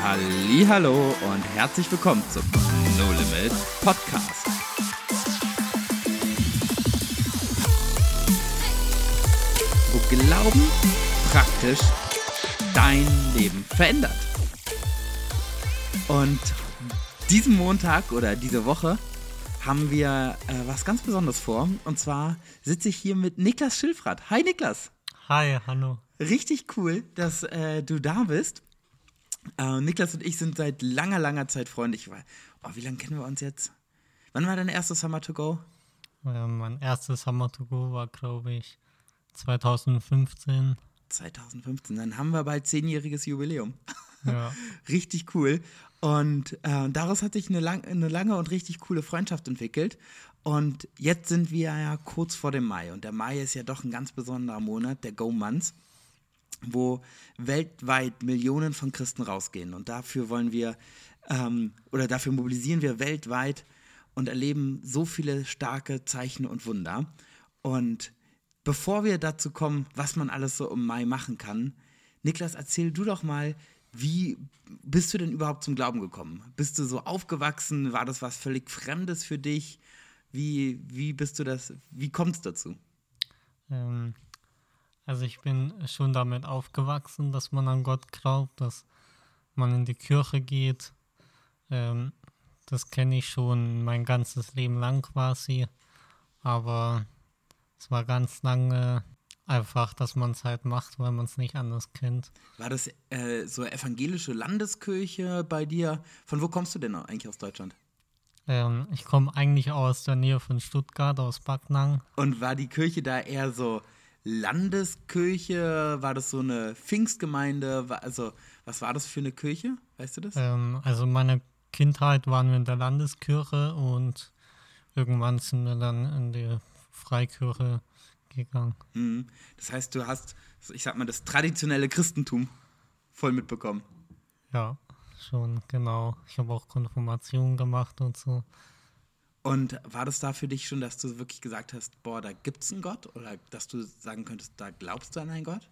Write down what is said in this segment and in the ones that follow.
Hallo und herzlich willkommen zum No Limit Podcast. Wo Glauben praktisch dein Leben verändert. Und diesen Montag oder diese Woche haben wir äh, was ganz Besonderes vor. Und zwar sitze ich hier mit Niklas Schilfrath. Hi Niklas. Hi, hallo. Richtig cool, dass äh, du da bist. Äh, Niklas und ich sind seit langer, langer Zeit Freunde. Ich war, oh, wie lange kennen wir uns jetzt? Wann war dein erstes Summer to Go? Ja, mein erstes Summer to Go war, glaube ich, 2015. 2015, dann haben wir bald zehnjähriges Jubiläum. Ja. richtig cool. Und äh, daraus hat sich eine, lang, eine lange und richtig coole Freundschaft entwickelt. Und jetzt sind wir ja kurz vor dem Mai. Und der Mai ist ja doch ein ganz besonderer Monat, der Go Months, wo weltweit Millionen von Christen rausgehen. Und dafür wollen wir, ähm, oder dafür mobilisieren wir weltweit und erleben so viele starke Zeichen und Wunder. Und bevor wir dazu kommen, was man alles so im Mai machen kann, Niklas, erzähl du doch mal, wie bist du denn überhaupt zum Glauben gekommen? Bist du so aufgewachsen? War das was völlig Fremdes für dich? Wie, wie bist du das, wie kommt es dazu? Ähm, also ich bin schon damit aufgewachsen, dass man an Gott glaubt, dass man in die Kirche geht. Ähm, das kenne ich schon mein ganzes Leben lang quasi. Aber es war ganz lange einfach, dass man es halt macht, weil man es nicht anders kennt. War das äh, so evangelische Landeskirche bei dir? Von wo kommst du denn eigentlich aus Deutschland? Ähm, ich komme eigentlich aus der Nähe von Stuttgart, aus Backnang. Und war die Kirche da eher so Landeskirche? War das so eine Pfingstgemeinde? Also, was war das für eine Kirche? Weißt du das? Ähm, also, meine Kindheit waren wir in der Landeskirche und irgendwann sind wir dann in die Freikirche gegangen. Mhm. Das heißt, du hast, ich sag mal, das traditionelle Christentum voll mitbekommen. Ja, schon, genau. Ich habe auch Konfirmation gemacht und so. Und war das da für dich schon, dass du wirklich gesagt hast, boah, da gibt es einen Gott? Oder dass du sagen könntest, da glaubst du an einen Gott?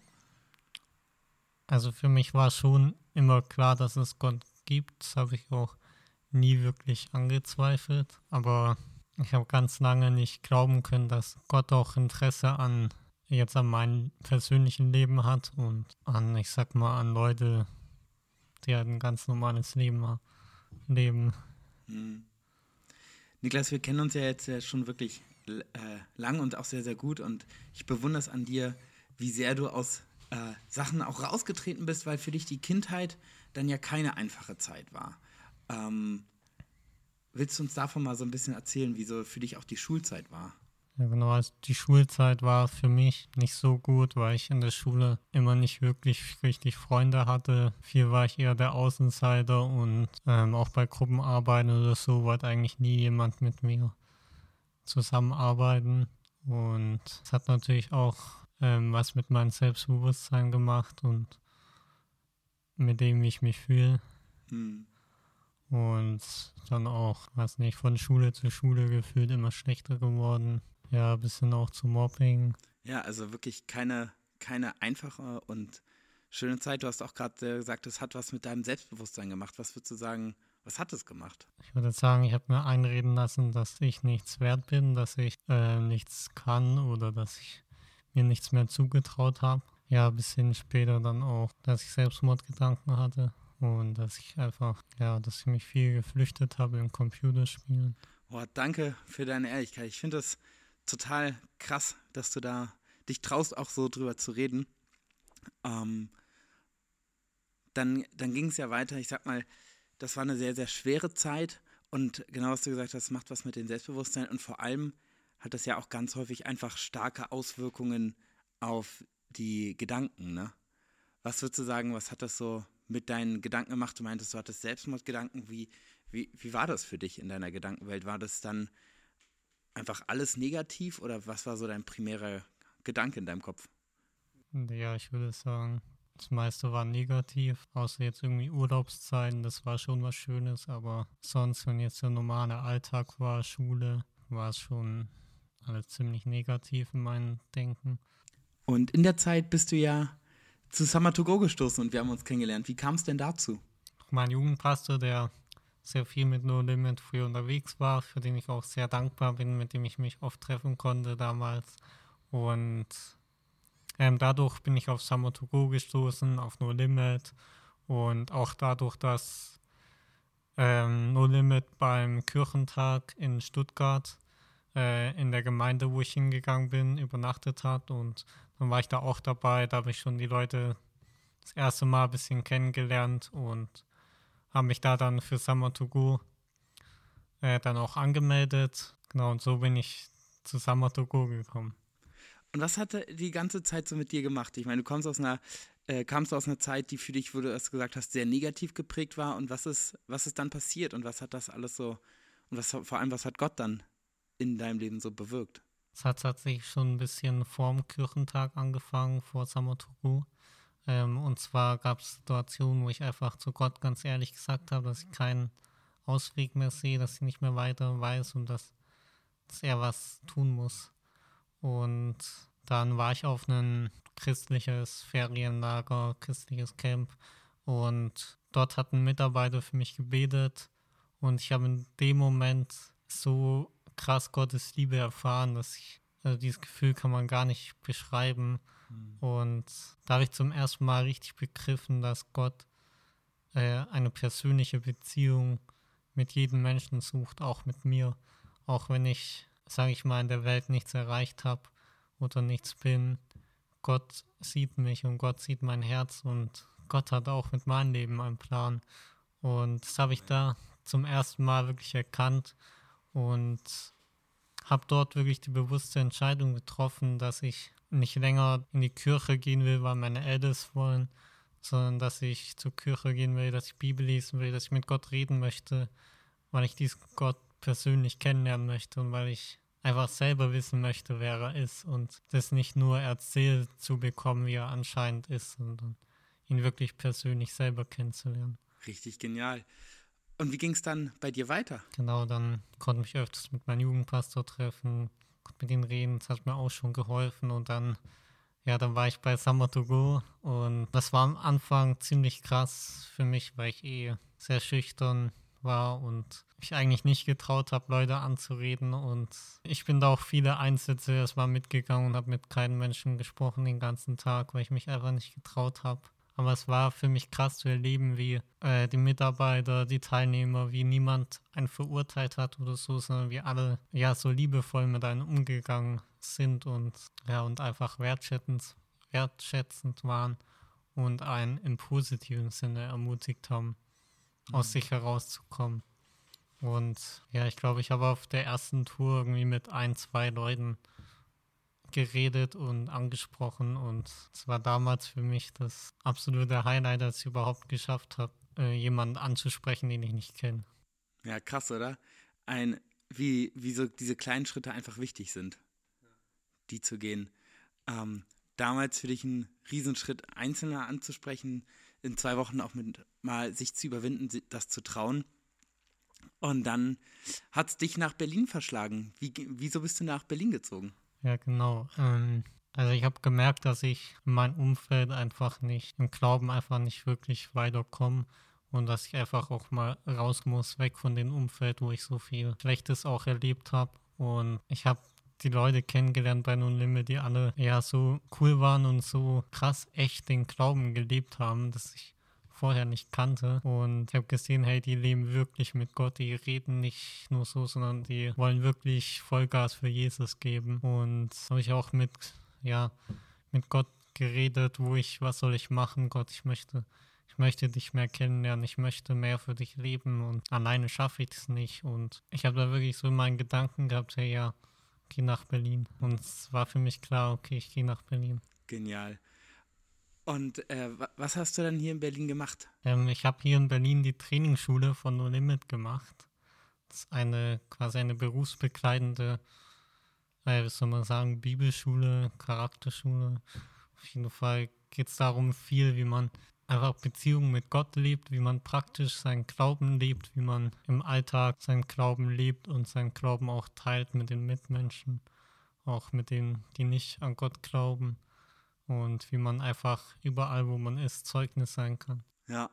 Also für mich war schon immer klar, dass es Gott gibt. Das habe ich auch nie wirklich angezweifelt. Aber ich habe ganz lange nicht glauben können, dass Gott auch Interesse an jetzt an meinem persönlichen Leben hat und an, ich sag mal, an Leute, die halt ein ganz normales Leben leben. Hm. Niklas, wir kennen uns ja jetzt ja schon wirklich äh, lang und auch sehr, sehr gut und ich bewundere es an dir, wie sehr du aus äh, Sachen auch rausgetreten bist, weil für dich die Kindheit dann ja keine einfache Zeit war. Ähm, willst du uns davon mal so ein bisschen erzählen, wie so für dich auch die Schulzeit war? Ja, genau. Also die Schulzeit war für mich nicht so gut, weil ich in der Schule immer nicht wirklich richtig Freunde hatte. Viel war ich eher der Außenseiter und ähm, auch bei Gruppenarbeiten oder so wollte eigentlich nie jemand mit mir zusammenarbeiten. Und es hat natürlich auch ähm, was mit meinem Selbstbewusstsein gemacht und mit dem, wie ich mich fühle. Hm. Und dann auch, weiß nicht, von Schule zu Schule gefühlt immer schlechter geworden. Ja, ein bisschen auch zu Mobbing. Ja, also wirklich keine, keine einfache und schöne Zeit. Du hast auch gerade gesagt, es hat was mit deinem Selbstbewusstsein gemacht. Was würdest du sagen, was hat es gemacht? Ich würde sagen, ich habe mir einreden lassen, dass ich nichts wert bin, dass ich äh, nichts kann oder dass ich mir nichts mehr zugetraut habe. Ja, bis hin später dann auch, dass ich Selbstmordgedanken hatte und dass ich einfach, ja, dass ich mich viel geflüchtet habe im Computerspielen. Boah, danke für deine Ehrlichkeit. Ich finde das total krass, dass du da dich traust, auch so drüber zu reden. Ähm, dann dann ging es ja weiter. Ich sag mal, das war eine sehr, sehr schwere Zeit. Und genau was du gesagt hast, macht was mit dem Selbstbewusstsein. Und vor allem hat das ja auch ganz häufig einfach starke Auswirkungen auf die Gedanken. Ne? Was würdest du sagen, was hat das so mit deinen Gedanken gemacht? Du meintest, du hattest Selbstmordgedanken. Wie, wie, wie war das für dich in deiner Gedankenwelt? War das dann einfach alles negativ oder was war so dein primärer Gedanke in deinem Kopf? Ja, ich würde sagen, das meiste war negativ, außer jetzt irgendwie Urlaubszeiten, das war schon was Schönes, aber sonst, wenn jetzt der normale Alltag war, Schule, war es schon alles ziemlich negativ in meinem Denken. Und in der Zeit bist du ja zu Summer to Go gestoßen und wir haben uns kennengelernt. Wie kam es denn dazu? mein Jugendpastor, der sehr viel mit No Limit früher unterwegs war, für den ich auch sehr dankbar bin, mit dem ich mich oft treffen konnte damals. Und ähm, dadurch bin ich auf Summer to Go gestoßen, auf No Limit. Und auch dadurch, dass ähm, No Limit beim Kirchentag in Stuttgart äh, in der Gemeinde, wo ich hingegangen bin, übernachtet hat. Und dann war ich da auch dabei, da habe ich schon die Leute das erste Mal ein bisschen kennengelernt. Und habe mich da dann für Summer to Go äh, dann auch angemeldet. Genau, und so bin ich zu Summer to Go gekommen. Und was hat er die ganze Zeit so mit dir gemacht? Ich meine, du kommst aus einer, äh, kamst aus einer Zeit, die für dich, wo du es gesagt hast, sehr negativ geprägt war. Und was ist, was ist dann passiert? Und was hat das alles so, und was vor allem, was hat Gott dann in deinem Leben so bewirkt? Es hat tatsächlich schon ein bisschen vorm Kirchentag angefangen, vor Samotoku. Ähm, und zwar gab es Situationen, wo ich einfach zu Gott ganz ehrlich gesagt habe, dass ich keinen Ausweg mehr sehe, dass ich nicht mehr weiter weiß und dass, dass er was tun muss. Und dann war ich auf ein christliches Ferienlager, christliches Camp und dort hat ein Mitarbeiter für mich gebetet und ich habe in dem Moment so krass Gottes Liebe erfahren, dass ich, also dieses Gefühl kann man gar nicht beschreiben. Mhm. Und da habe ich zum ersten Mal richtig begriffen, dass Gott äh, eine persönliche Beziehung mit jedem Menschen sucht, auch mit mir. Auch wenn ich, sage ich mal, in der Welt nichts erreicht habe oder nichts bin. Gott sieht mich und Gott sieht mein Herz und Gott hat auch mit meinem Leben einen Plan. Und das habe ich da zum ersten Mal wirklich erkannt und habe dort wirklich die bewusste Entscheidung getroffen, dass ich nicht länger in die Kirche gehen will, weil meine Eltern wollen, sondern dass ich zur Kirche gehen will, dass ich Bibel lesen will, dass ich mit Gott reden möchte, weil ich diesen Gott persönlich kennenlernen möchte und weil ich einfach selber wissen möchte, wer er ist und das nicht nur erzählt zu bekommen, wie er anscheinend ist, sondern ihn wirklich persönlich selber kennenzulernen. Richtig genial. Und wie ging es dann bei dir weiter? Genau, dann konnte ich öfters mit meinem Jugendpastor treffen, mit ihm reden, das hat mir auch schon geholfen. Und dann, ja, dann war ich bei Summer to Go. Und das war am Anfang ziemlich krass für mich, weil ich eh sehr schüchtern war und ich eigentlich nicht getraut habe, Leute anzureden. Und ich bin da auch viele Einsätze erstmal mitgegangen und habe mit keinem Menschen gesprochen den ganzen Tag, weil ich mich einfach nicht getraut habe. Aber es war für mich krass zu erleben, wie äh, die Mitarbeiter, die Teilnehmer, wie niemand einen verurteilt hat oder so, sondern wie alle ja so liebevoll mit einem umgegangen sind und ja und einfach wertschätzend, wertschätzend waren und einen im positiven Sinne ermutigt haben, mhm. aus sich herauszukommen. Und ja, ich glaube, ich habe auf der ersten Tour irgendwie mit ein, zwei Leuten geredet und angesprochen und es war damals für mich das absolute Highlight, dass ich überhaupt geschafft habe, äh, jemanden anzusprechen, den ich nicht kenne. Ja, krass, oder? Ein, wie, wie so diese kleinen Schritte einfach wichtig sind, die zu gehen. Ähm, damals für dich ein Riesenschritt, Einzelne anzusprechen, in zwei Wochen auch mit mal sich zu überwinden, das zu trauen. Und dann hat es dich nach Berlin verschlagen. Wie, wieso bist du nach Berlin gezogen? Ja, genau. Ähm, also ich habe gemerkt, dass ich in meinem Umfeld einfach nicht, im Glauben einfach nicht wirklich weiterkomme und dass ich einfach auch mal raus muss, weg von dem Umfeld, wo ich so viel Schlechtes auch erlebt habe. Und ich habe die Leute kennengelernt bei No Limit, die alle ja so cool waren und so krass echt den Glauben gelebt haben, dass ich vorher nicht kannte. Und ich habe gesehen, hey, die leben wirklich mit Gott, die reden nicht nur so, sondern die wollen wirklich Vollgas für Jesus geben. Und habe ich auch mit, ja, mit Gott geredet, wo ich, was soll ich machen, Gott, ich möchte, ich möchte dich mehr kennenlernen, ich möchte mehr für dich leben und alleine schaffe ich es nicht. Und ich habe da wirklich so in meinen Gedanken gehabt, hey, ja, geh nach Berlin. Und es war für mich klar, okay, ich gehe nach Berlin. Genial. Und äh, was hast du dann hier in Berlin gemacht? Ähm, ich habe hier in Berlin die Trainingsschule von No Limit gemacht. Das ist eine quasi eine berufsbegleitende, äh, wie soll man sagen, Bibelschule, Charakterschule. Auf jeden Fall geht es darum viel, wie man einfach Beziehungen mit Gott lebt, wie man praktisch seinen Glauben lebt, wie man im Alltag seinen Glauben lebt und seinen Glauben auch teilt mit den Mitmenschen, auch mit denen, die nicht an Gott glauben und wie man einfach überall, wo man ist, Zeugnis sein kann. Ja.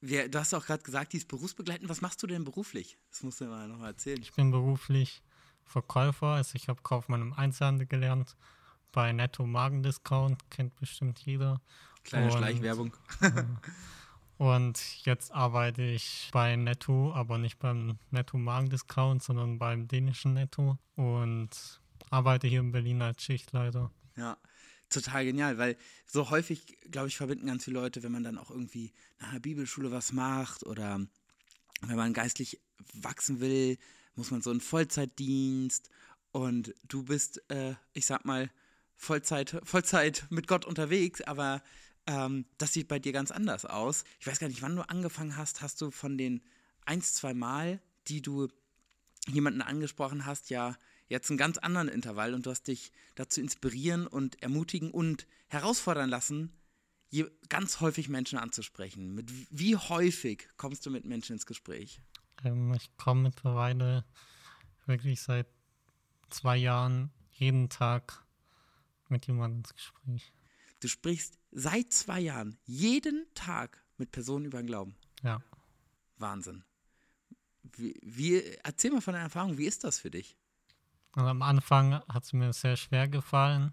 wir, du hast auch gerade gesagt, die ist berufsbegleitend. Was machst du denn beruflich? Das musst du mal noch mal erzählen. Ich bin beruflich Verkäufer, also ich habe Kaufmann im Einzelhandel gelernt, bei Netto Magendiscount, kennt bestimmt jeder. Kleine und, Schleichwerbung. und jetzt arbeite ich bei Netto, aber nicht beim Netto Magendiscount, sondern beim dänischen Netto und arbeite hier in Berlin als Schichtleiter. Ja, total genial, weil so häufig, glaube ich, verbinden ganz viele Leute, wenn man dann auch irgendwie nach einer Bibelschule was macht oder wenn man geistlich wachsen will, muss man so einen Vollzeitdienst und du bist, äh, ich sag mal, Vollzeit, Vollzeit mit Gott unterwegs, aber ähm, das sieht bei dir ganz anders aus. Ich weiß gar nicht, wann du angefangen hast. Hast du von den ein, zwei Mal, die du jemanden angesprochen hast, ja jetzt einen ganz anderen Intervall und du hast dich dazu inspirieren und ermutigen und herausfordern lassen, ganz häufig Menschen anzusprechen. Mit wie häufig kommst du mit Menschen ins Gespräch? Ähm, ich komme mittlerweile wirklich seit zwei Jahren jeden Tag mit jemandem ins Gespräch. Du sprichst seit zwei Jahren jeden Tag mit Personen über den Glauben. Ja. Wahnsinn. Wie, wie, erzähl mal von deiner Erfahrung, wie ist das für dich? Also am Anfang hat es mir sehr schwer gefallen,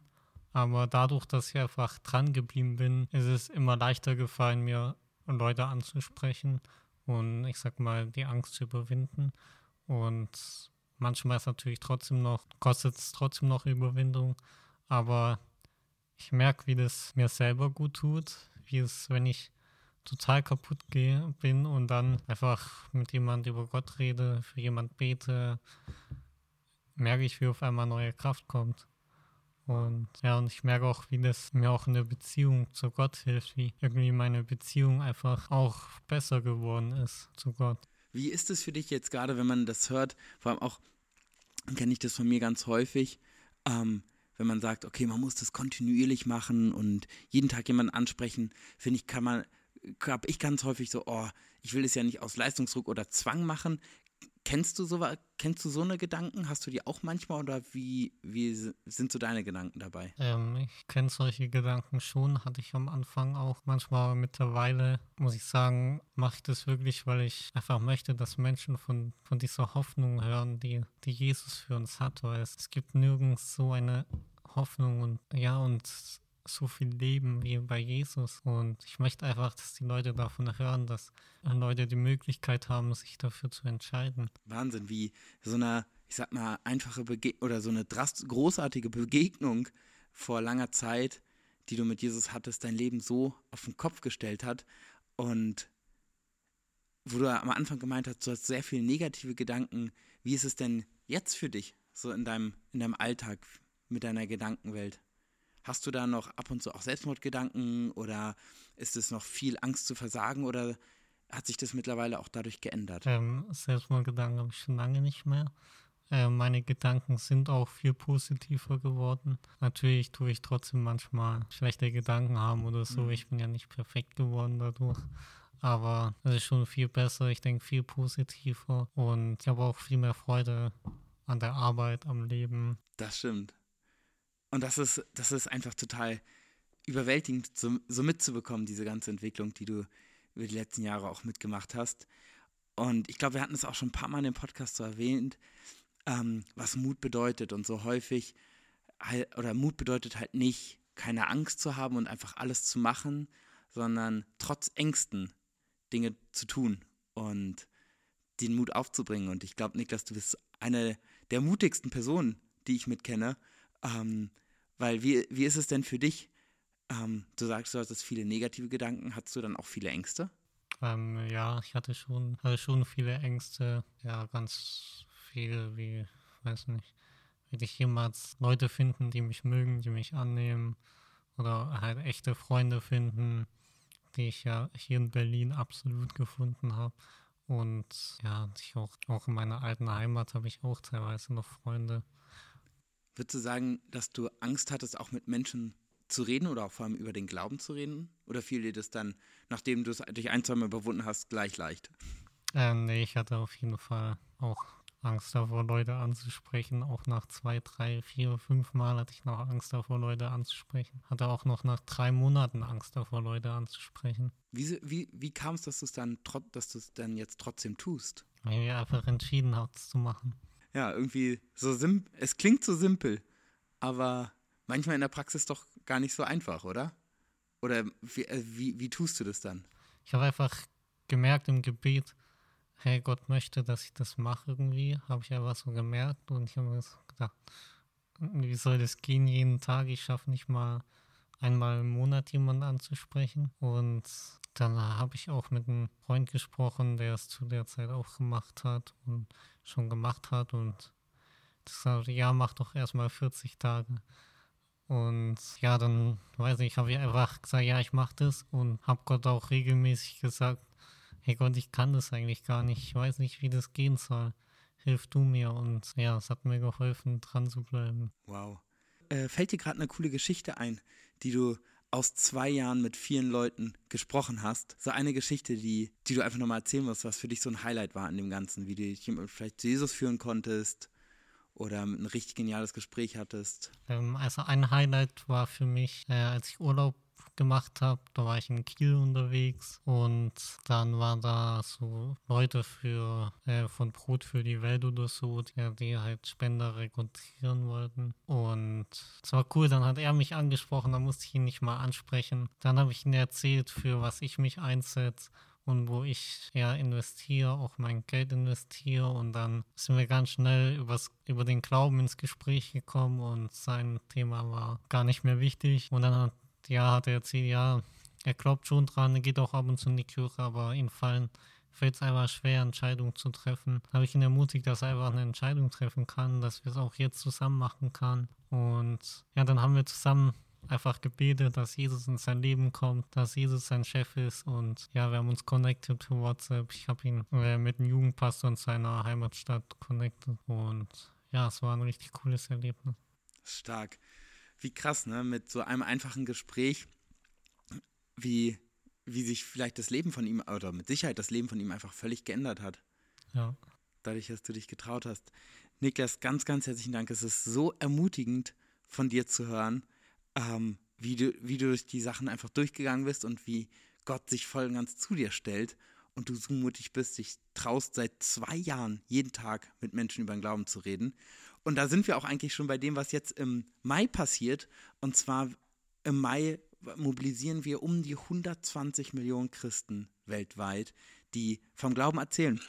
aber dadurch, dass ich einfach dran geblieben bin, ist es immer leichter gefallen, mir Leute anzusprechen und ich sag mal, die Angst zu überwinden. Und manchmal ist natürlich trotzdem noch, kostet es trotzdem noch Überwindung, aber ich merke, wie das mir selber gut tut, wie es, wenn ich total kaputt gehe, bin und dann einfach mit jemand über Gott rede, für jemand bete, merke ich, wie auf einmal neue Kraft kommt. Und ja, und ich merke auch, wie das mir auch in der Beziehung zu Gott hilft, wie irgendwie meine Beziehung einfach auch besser geworden ist zu Gott. Wie ist es für dich jetzt gerade, wenn man das hört? Vor allem auch kenne ich das von mir ganz häufig, ähm, wenn man sagt, okay, man muss das kontinuierlich machen und jeden Tag jemanden ansprechen, finde ich, kann man, habe ich ganz häufig so, oh, ich will es ja nicht aus Leistungsdruck oder Zwang machen. Kennst du so, kennst du so eine Gedanken? Hast du die auch manchmal oder wie, wie sind so deine Gedanken dabei? Ähm, ich kenne solche Gedanken schon, hatte ich am Anfang auch. Manchmal mittlerweile, muss ich sagen, mache ich das wirklich, weil ich einfach möchte, dass Menschen von, von dieser Hoffnung hören, die, die Jesus für uns hat. Weil es, es gibt nirgends so eine Hoffnung und ja, und so viel Leben wie bei Jesus. Und ich möchte einfach, dass die Leute davon hören, dass Leute die Möglichkeit haben, sich dafür zu entscheiden. Wahnsinn, wie so eine, ich sag mal, einfache Begegnung oder so eine großartige Begegnung vor langer Zeit, die du mit Jesus hattest, dein Leben so auf den Kopf gestellt hat. Und wo du am Anfang gemeint hast, du hast sehr viele negative Gedanken. Wie ist es denn jetzt für dich, so in deinem, in deinem Alltag mit deiner Gedankenwelt? Hast du da noch ab und zu auch Selbstmordgedanken oder ist es noch viel Angst zu versagen oder hat sich das mittlerweile auch dadurch geändert? Ähm, Selbstmordgedanken habe ich schon lange nicht mehr. Äh, meine Gedanken sind auch viel positiver geworden. Natürlich tue ich trotzdem manchmal schlechte Gedanken haben oder so. Mhm. Ich bin ja nicht perfekt geworden dadurch. Aber es ist schon viel besser, ich denke viel positiver und ich habe auch viel mehr Freude an der Arbeit, am Leben. Das stimmt. Und das ist, das ist einfach total überwältigend, so, so mitzubekommen, diese ganze Entwicklung, die du über die letzten Jahre auch mitgemacht hast. Und ich glaube, wir hatten es auch schon ein paar Mal im Podcast so erwähnt, ähm, was Mut bedeutet. Und so häufig, oder Mut bedeutet halt nicht, keine Angst zu haben und einfach alles zu machen, sondern trotz Ängsten Dinge zu tun und den Mut aufzubringen. Und ich glaube, Niklas, du bist eine der mutigsten Personen, die ich mitkenne, ähm, weil wie, wie ist es denn für dich? Ähm, du sagst, du hattest viele negative Gedanken. Hattest du dann auch viele Ängste? Ähm, ja, ich hatte schon, hatte schon viele Ängste. Ja, ganz viele, wie, weiß nicht, will ich jemals Leute finden, die mich mögen, die mich annehmen oder halt echte Freunde finden, die ich ja hier in Berlin absolut gefunden habe. Und ja, ich auch, auch in meiner alten Heimat habe ich auch teilweise noch Freunde. Würdest du sagen, dass du Angst hattest, auch mit Menschen zu reden oder auch vor allem über den Glauben zu reden? Oder fiel dir das dann, nachdem du es dich ein, zwei Mal überwunden hast, gleich leicht? Ähm, nee, ich hatte auf jeden Fall auch Angst davor, Leute anzusprechen. Auch nach zwei, drei, vier, fünf Mal hatte ich noch Angst davor, Leute anzusprechen. Hatte auch noch nach drei Monaten Angst davor, Leute anzusprechen. Wie, wie, wie kam es, dass du es dann, dass du es dann jetzt trotzdem tust? Weil ich einfach entschieden habe, es zu machen. Ja, irgendwie so simpel. Es klingt so simpel, aber manchmal in der Praxis doch gar nicht so einfach, oder? Oder wie, äh, wie, wie tust du das dann? Ich habe einfach gemerkt im Gebet, hey, Gott möchte, dass ich das mache irgendwie. Habe ich einfach so gemerkt und ich habe mir gedacht, wie soll das gehen jeden Tag? Ich schaffe nicht mal einmal im Monat jemanden anzusprechen. Und dann habe ich auch mit einem Freund gesprochen, der es zu der Zeit auch gemacht hat und schon gemacht hat und gesagt, ja, mach doch erstmal 40 Tage. Und ja, dann weiß ich, habe ich einfach gesagt, ja, ich mache das und habe Gott auch regelmäßig gesagt, hey Gott, ich kann das eigentlich gar nicht, ich weiß nicht, wie das gehen soll. Hilf du mir und ja, es hat mir geholfen, dran zu bleiben. Wow. Äh, fällt dir gerade eine coole Geschichte ein, die du aus zwei Jahren mit vielen Leuten gesprochen hast. So eine Geschichte, die, die du einfach nochmal erzählen musst, was für dich so ein Highlight war an dem Ganzen, wie du dich vielleicht zu Jesus führen konntest oder ein richtig geniales Gespräch hattest. Ähm, also ein Highlight war für mich, äh, als ich Urlaub gemacht habe. Da war ich in Kiel unterwegs und dann waren da so Leute für äh, von Brot für die Welt oder so, die, die halt Spender rekrutieren wollten. Und es war cool, dann hat er mich angesprochen, da musste ich ihn nicht mal ansprechen. Dann habe ich ihm erzählt, für was ich mich einsetze und wo ich ja investiere, auch mein Geld investiere. Und dann sind wir ganz schnell übers, über den Glauben ins Gespräch gekommen und sein Thema war gar nicht mehr wichtig. Und dann hat ja, hat er erzählt, ja, er glaubt schon dran, er geht auch ab und zu in die Kirche, aber ihm fallen fällt es einfach schwer, Entscheidungen zu treffen. Habe ich ihn ermutigt, dass er einfach eine Entscheidung treffen kann, dass wir es auch jetzt zusammen machen kann. Und ja, dann haben wir zusammen einfach gebetet, dass Jesus in sein Leben kommt, dass Jesus sein Chef ist und ja, wir haben uns connected für WhatsApp. Ich habe ihn äh, mit dem Jugendpastor in seiner Heimatstadt connected und ja, es war ein richtig cooles Erlebnis. Stark wie krass, ne? Mit so einem einfachen Gespräch, wie, wie sich vielleicht das Leben von ihm, oder mit Sicherheit das Leben von ihm einfach völlig geändert hat. Ja. Dadurch, dass du dich getraut hast. Niklas, ganz, ganz herzlichen Dank. Es ist so ermutigend von dir zu hören, ähm, wie, du, wie du durch die Sachen einfach durchgegangen bist und wie Gott sich voll und ganz zu dir stellt und du so mutig bist, dich traust seit zwei Jahren jeden Tag mit Menschen über den Glauben zu reden und da sind wir auch eigentlich schon bei dem, was jetzt im Mai passiert. Und zwar im Mai mobilisieren wir um die 120 Millionen Christen weltweit, die vom Glauben erzählen.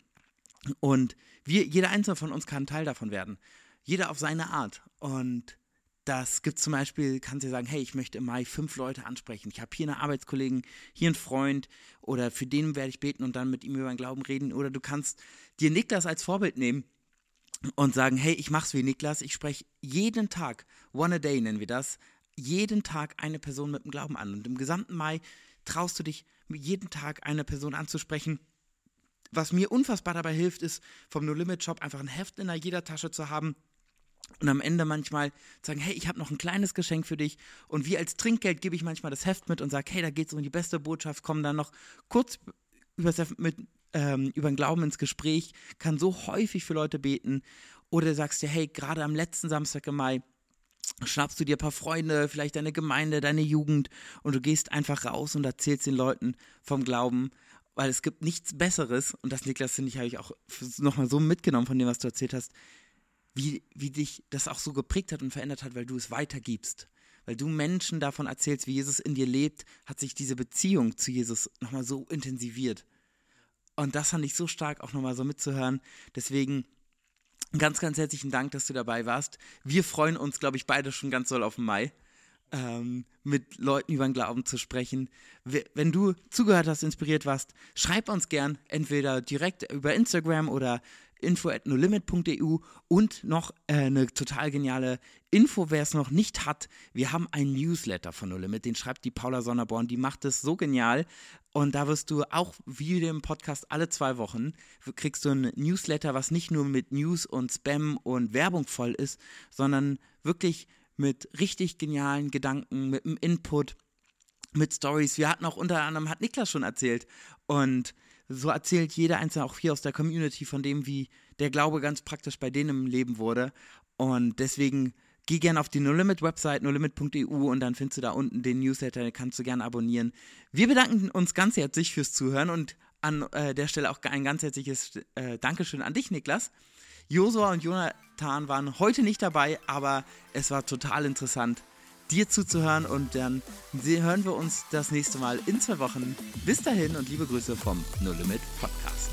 Und wir, jeder einzelne von uns kann Teil davon werden. Jeder auf seine Art. Und das gibt zum Beispiel, kannst du sagen, hey, ich möchte im Mai fünf Leute ansprechen. Ich habe hier einen Arbeitskollegen, hier einen Freund oder für den werde ich beten und dann mit ihm über den Glauben reden. Oder du kannst dir Niklas als Vorbild nehmen und sagen, hey, ich mach's wie Niklas, ich spreche jeden Tag, one a day nennen wir das, jeden Tag eine Person mit dem Glauben an. Und im gesamten Mai traust du dich, jeden Tag eine Person anzusprechen. Was mir unfassbar dabei hilft, ist, vom No Limit Shop einfach ein Heft in jeder Tasche zu haben und am Ende manchmal sagen, hey, ich habe noch ein kleines Geschenk für dich und wie als Trinkgeld gebe ich manchmal das Heft mit und sage, hey, da geht es um die beste Botschaft, komm dann noch kurz übers Heft mit, ähm, über den Glauben ins Gespräch, kann so häufig für Leute beten. Oder sagst dir, hey, gerade am letzten Samstag im Mai schnappst du dir ein paar Freunde, vielleicht deine Gemeinde, deine Jugend und du gehst einfach raus und erzählst den Leuten vom Glauben, weil es gibt nichts Besseres und das, Niklas, finde ich, habe ich auch nochmal so mitgenommen von dem, was du erzählt hast, wie, wie dich das auch so geprägt hat und verändert hat, weil du es weitergibst. Weil du Menschen davon erzählst, wie Jesus in dir lebt, hat sich diese Beziehung zu Jesus nochmal so intensiviert. Und das fand ich so stark, auch nochmal so mitzuhören. Deswegen ganz, ganz herzlichen Dank, dass du dabei warst. Wir freuen uns, glaube ich, beide schon ganz doll auf den Mai. Ähm, mit Leuten über den Glauben zu sprechen. Wenn du zugehört hast, inspiriert warst, schreib uns gern entweder direkt über Instagram oder info.nolimit.eu und noch äh, eine total geniale Info, wer es noch nicht hat. Wir haben einen Newsletter von No Limit, den schreibt die Paula Sonnerborn, die macht es so genial. Und da wirst du auch wie dem Podcast alle zwei Wochen kriegst du ein Newsletter, was nicht nur mit News und Spam und Werbung voll ist, sondern wirklich mit richtig genialen Gedanken, mit einem Input, mit Stories. Wir hatten auch unter anderem, hat Niklas schon erzählt, und so erzählt jeder Einzelne auch hier aus der Community von dem, wie der Glaube ganz praktisch bei denen im Leben wurde. Und deswegen geh gerne auf die No Limit Website, nolimit.eu und dann findest du da unten den Newsletter, den kannst du gerne abonnieren. Wir bedanken uns ganz herzlich fürs Zuhören und an äh, der Stelle auch ein ganz herzliches äh, Dankeschön an dich, Niklas. Josua und Jonathan waren heute nicht dabei, aber es war total interessant, dir zuzuhören und dann hören wir uns das nächste Mal in zwei Wochen. Bis dahin und liebe Grüße vom No Limit Podcast.